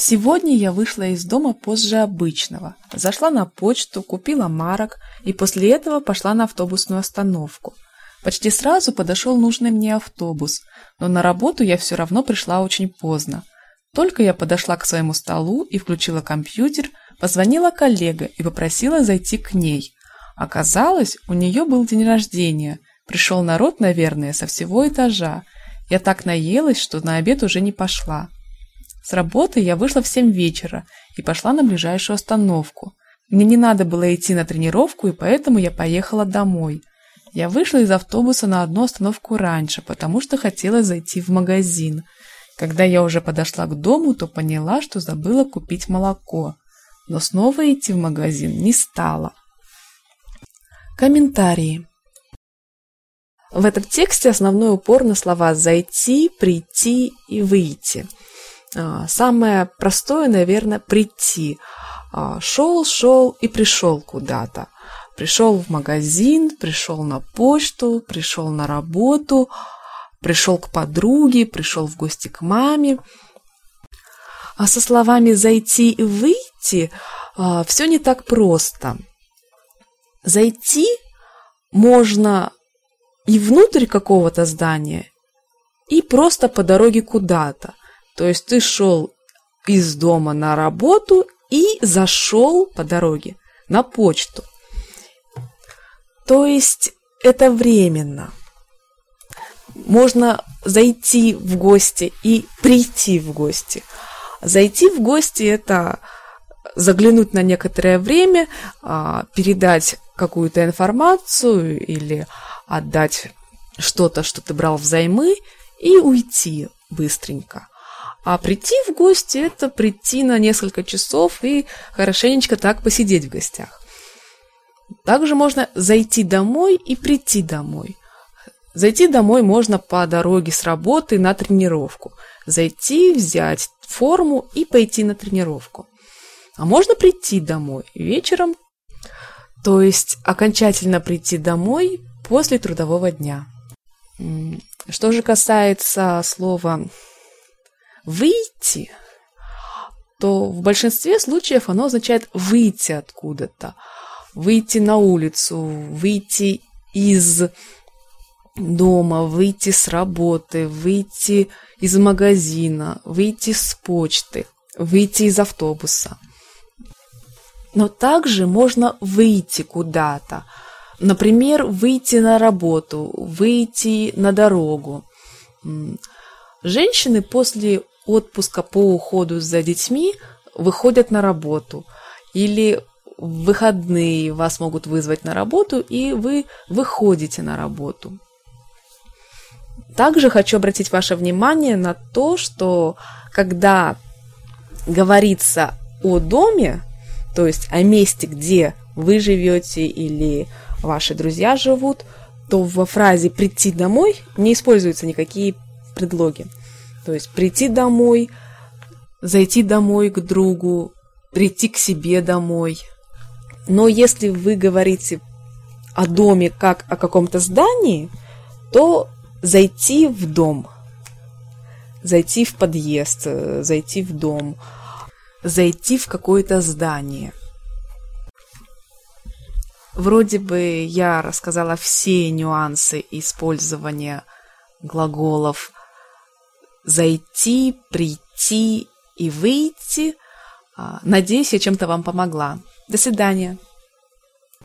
Сегодня я вышла из дома позже обычного. Зашла на почту, купила марок и после этого пошла на автобусную остановку. Почти сразу подошел нужный мне автобус, но на работу я все равно пришла очень поздно. Только я подошла к своему столу и включила компьютер, позвонила коллега и попросила зайти к ней. Оказалось, у нее был день рождения. Пришел народ, наверное, со всего этажа. Я так наелась, что на обед уже не пошла. С работы я вышла в семь вечера и пошла на ближайшую остановку. Мне не надо было идти на тренировку, и поэтому я поехала домой. Я вышла из автобуса на одну остановку раньше, потому что хотела зайти в магазин. Когда я уже подошла к дому, то поняла, что забыла купить молоко. Но снова идти в магазин не стала. Комментарии. В этом тексте основной упор на слова «зайти», «прийти» и «выйти». А, самое простое, наверное, прийти. А, шел, шел и пришел куда-то. Пришел в магазин, пришел на почту, пришел на работу, пришел к подруге, пришел в гости к маме. А со словами «зайти» и «выйти» а, все не так просто. Зайти можно и внутрь какого-то здания, и просто по дороге куда-то. То есть ты шел из дома на работу и зашел по дороге на почту. То есть это временно. Можно зайти в гости и прийти в гости. Зайти в гости – это заглянуть на некоторое время, а, передать какую-то информацию или отдать что-то, что ты брал взаймы, и уйти быстренько. А прийти в гости – это прийти на несколько часов и хорошенечко так посидеть в гостях. Также можно зайти домой и прийти домой. Зайти домой можно по дороге с работы на тренировку. Зайти, взять форму и пойти на тренировку. А можно прийти домой вечером, то есть окончательно прийти домой после трудового дня. Что же касается слова выйти, то в большинстве случаев оно означает выйти откуда-то, выйти на улицу, выйти из дома, выйти с работы, выйти из магазина, выйти с почты, выйти из автобуса. Но также можно выйти куда-то, например, выйти на работу, выйти на дорогу. Женщины после отпуска по уходу за детьми выходят на работу. Или в выходные вас могут вызвать на работу, и вы выходите на работу. Также хочу обратить ваше внимание на то, что когда говорится о доме, то есть о месте, где вы живете или ваши друзья живут, то во фразе «прийти домой» не используются никакие предлоги. То есть прийти домой, зайти домой к другу, прийти к себе домой. Но если вы говорите о доме как о каком-то здании, то зайти в дом, зайти в подъезд, зайти в дом, зайти в какое-то здание. Вроде бы я рассказала все нюансы использования глаголов зайти, прийти и выйти. А, надеюсь, я чем-то вам помогла. До свидания.